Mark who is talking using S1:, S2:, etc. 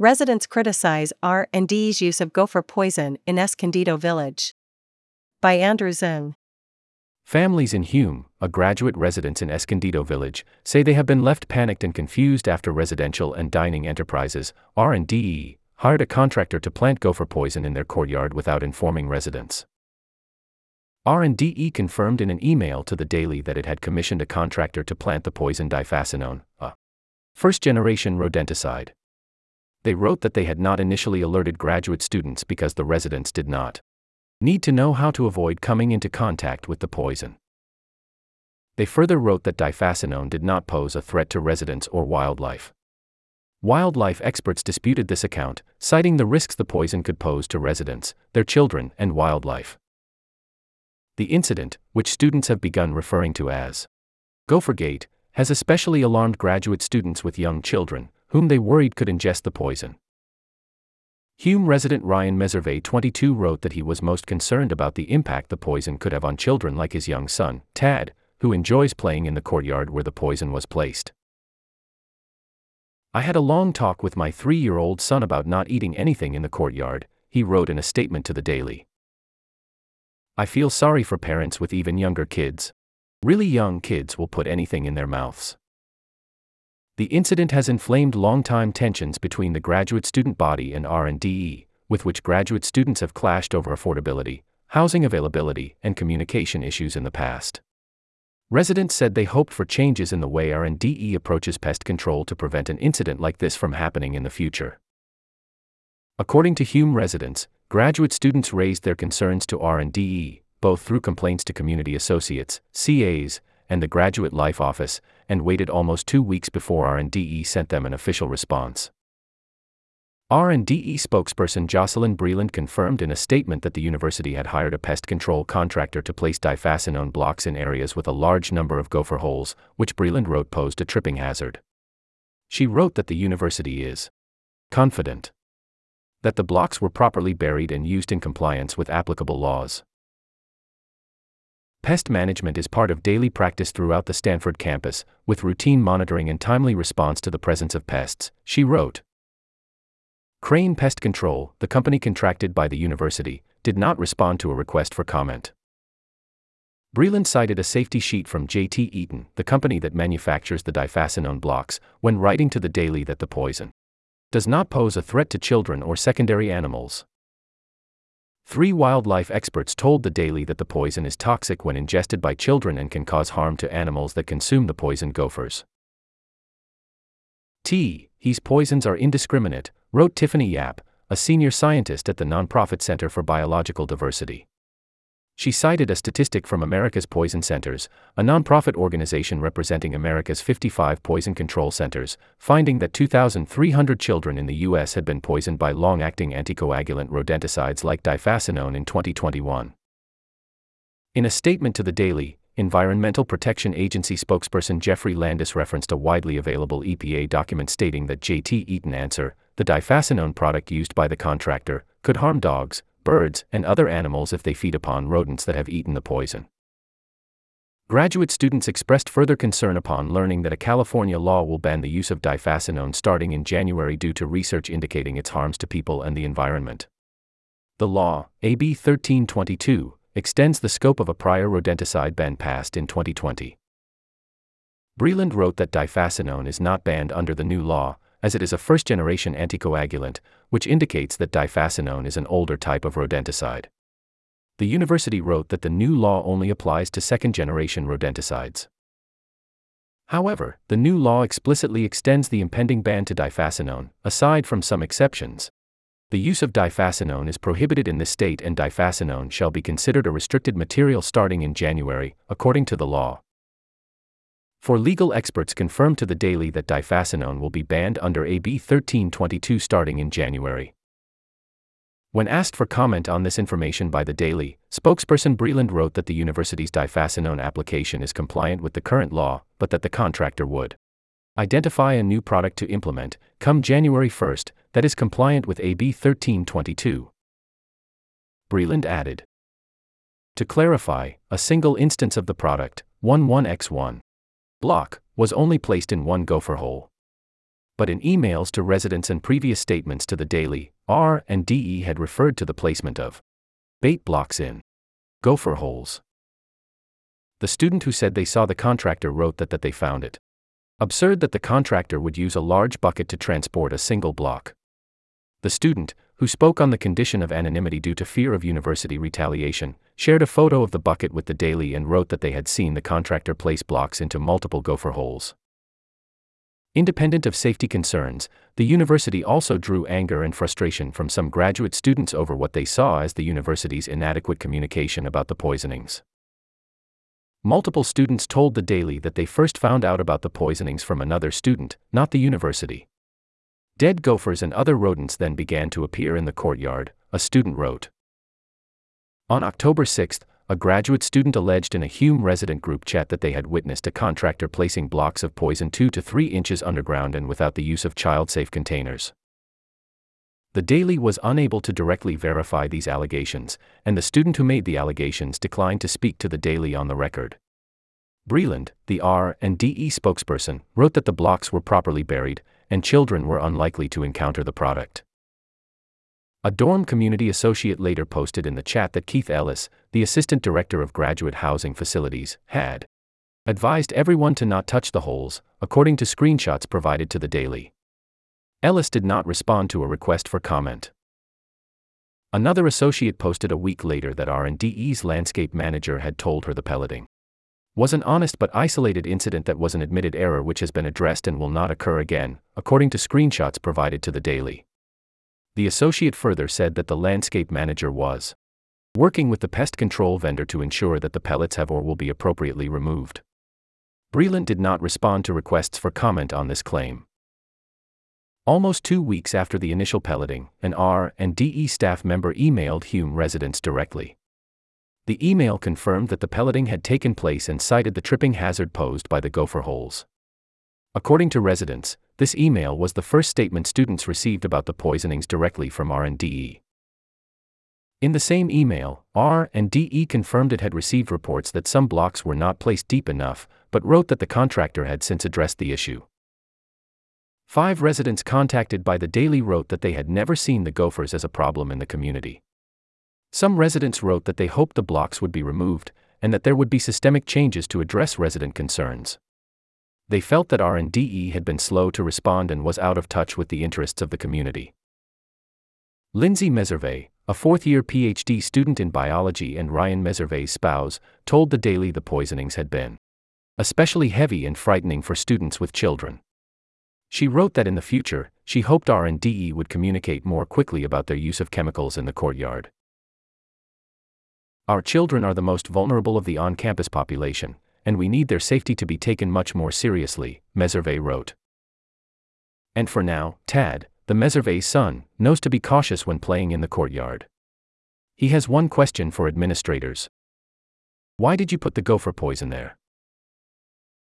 S1: Residents criticize R&DE's use of gopher poison in Escondido Village. By Andrew Zung.
S2: Families in Hume, a graduate residence in Escondido Village, say they have been left panicked and confused after residential and dining enterprises, R&D, hired a contractor to plant gopher poison in their courtyard without informing residents. R&DE confirmed in an email to the Daily that it had commissioned a contractor to plant the poison diphacinone, a first-generation rodenticide. They wrote that they had not initially alerted graduate students because the residents did not need to know how to avoid coming into contact with the poison. They further wrote that diphacinone did not pose a threat to residents or wildlife. Wildlife experts disputed this account, citing the risks the poison could pose to residents, their children, and wildlife. The incident, which students have begun referring to as Gophergate, has especially alarmed graduate students with young children, whom they worried could ingest the poison. Hume resident Ryan Meservey 22 wrote that he was most concerned about the impact the poison could have on children like his young son, Tad, who enjoys playing in the courtyard where the poison was placed. I had a long talk with my three year old son about not eating anything in the courtyard, he wrote in a statement to the Daily. I feel sorry for parents with even younger kids. Really young kids will put anything in their mouths. The incident has inflamed long-time tensions between the graduate student body and R&DE, with which graduate students have clashed over affordability, housing availability, and communication issues in the past. Residents said they hoped for changes in the way R&DE approaches pest control to prevent an incident like this from happening in the future. According to Hume residents, graduate students raised their concerns to R&DE, both through complaints to community associates, CAs, and the Graduate Life Office, and waited almost two weeks before R&DE sent them an official response. R&DE spokesperson Jocelyn Breland confirmed in a statement that the university had hired a pest control contractor to place diphacinone blocks in areas with a large number of gopher holes, which Breland wrote posed a tripping hazard. She wrote that the university is confident that the blocks were properly buried and used in compliance with applicable laws. Pest management is part of daily practice throughout the Stanford campus, with routine monitoring and timely response to the presence of pests, she wrote. Crane Pest Control, the company contracted by the university, did not respond to a request for comment. Breland cited a safety sheet from JT Eaton, the company that manufactures the diphacinone blocks, when writing to the Daily that the poison does not pose a threat to children or secondary animals. Three wildlife experts told the Daily that the poison is toxic when ingested by children and can cause harm to animals that consume the poison gophers. T. These poisons are indiscriminate, wrote Tiffany Yap, a senior scientist at the nonprofit Center for Biological Diversity. She cited a statistic from America's Poison Centers, a nonprofit organization representing America's 55 poison control centers, finding that 2,300 children in the U.S. had been poisoned by long acting anticoagulant rodenticides like diphacinone in 2021. In a statement to the Daily, Environmental Protection Agency spokesperson Jeffrey Landis referenced a widely available EPA document stating that JT Eaton Answer, the diphacinone product used by the contractor, could harm dogs, birds, and other animals if they feed upon rodents that have eaten the poison. Graduate students expressed further concern upon learning that a California law will ban the use of diphacinone starting in January due to research indicating its harms to people and the environment. The law, AB 1322, extends the scope of a prior rodenticide ban passed in 2020. Breland wrote that diphacinone is not banned under the new law, as it is a first generation anticoagulant, which indicates that diphacinone is an older type of rodenticide. The university wrote that the new law only applies to second generation rodenticides. However, the new law explicitly extends the impending ban to diphacinone, aside from some exceptions. The use of diphacinone is prohibited in this state and diphacinone shall be considered a restricted material starting in January, according to the law. For legal experts confirmed to the Daily that diphacinone will be banned under AB 1322 starting in January. When asked for comment on this information by the Daily, spokesperson Breland wrote that the university's diphacinone application is compliant with the current law, but that the contractor would identify a new product to implement, come January 1st, that is compliant with AB 1322. Breland added. To clarify, a single instance of the product, 11x1, block, was only placed in one gopher hole. but in emails to residents and previous statements to the Daily, R and DE had referred to the placement of bait blocks in gopher holes. The student who said they saw the contractor wrote that that they found it absurd that the contractor would use a large bucket to transport a single block. The student, who spoke on the condition of anonymity due to fear of university retaliation, shared a photo of the bucket with the Daily and wrote that they had seen the contractor place blocks into multiple gopher holes. Independent of safety concerns, the university also drew anger and frustration from some graduate students over what they saw as the university's inadequate communication about the poisonings. Multiple students told the Daily that they first found out about the poisonings from another student, not the university. Dead gophers and other rodents then began to appear in the courtyard, a student wrote. On October 6, a graduate student alleged in a Hume resident group chat that they had witnessed a contractor placing blocks of poison 2 to 3 inches underground and without the use of child safe containers. The Daily was unable to directly verify these allegations, and the student who made the allegations declined to speak to the Daily on the record. Breland, the R and DE spokesperson, wrote that the blocks were properly buried, and children were unlikely to encounter the product. A dorm community associate later posted in the chat that Keith Ellis, the assistant director of graduate housing facilities, had advised everyone to not touch the holes, according to screenshots provided to the Daily. Ellis did not respond to a request for comment. Another associate posted a week later that R&DE's landscape manager had told her the pelleting was an honest but isolated incident that was an admitted error which has been addressed and will not occur again, according to screenshots provided to the Daily. The associate further said that the landscape manager was working with the pest control vendor to ensure that the pellets have or will be appropriately removed. Breland did not respond to requests for comment on this claim. Almost two weeks after the initial pelleting, an R and DE staff member emailed Hume residents directly. The email confirmed that the pelleting had taken place and cited the tripping hazard posed by the gopher holes. According to residents, this email was the first statement students received about the poisonings directly from R&DE. In the same email, R&DE confirmed it had received reports that some blocks were not placed deep enough, but wrote that the contractor had since addressed the issue. Five residents contacted by the Daily wrote that they had never seen the gophers as a problem in the community. Some residents wrote that they hoped the blocks would be removed, and that there would be systemic changes to address resident concerns. They felt that R&DE had been slow to respond and was out of touch with the interests of the community. Lindsay Meservey, a fourth-year PhD student in biology and Ryan Meservey's spouse, told the Daily the poisonings had been especially heavy and frightening for students with children. She wrote that in the future, she hoped R&DE would communicate more quickly about their use of chemicals in the courtyard. Our children are the most vulnerable of the on-campus population, and we need their safety to be taken much more seriously, Meservey wrote. And for now, Tad, the Meservey son, knows to be cautious when playing in the courtyard. He has one question for administrators. Why did you put the gopher poison there?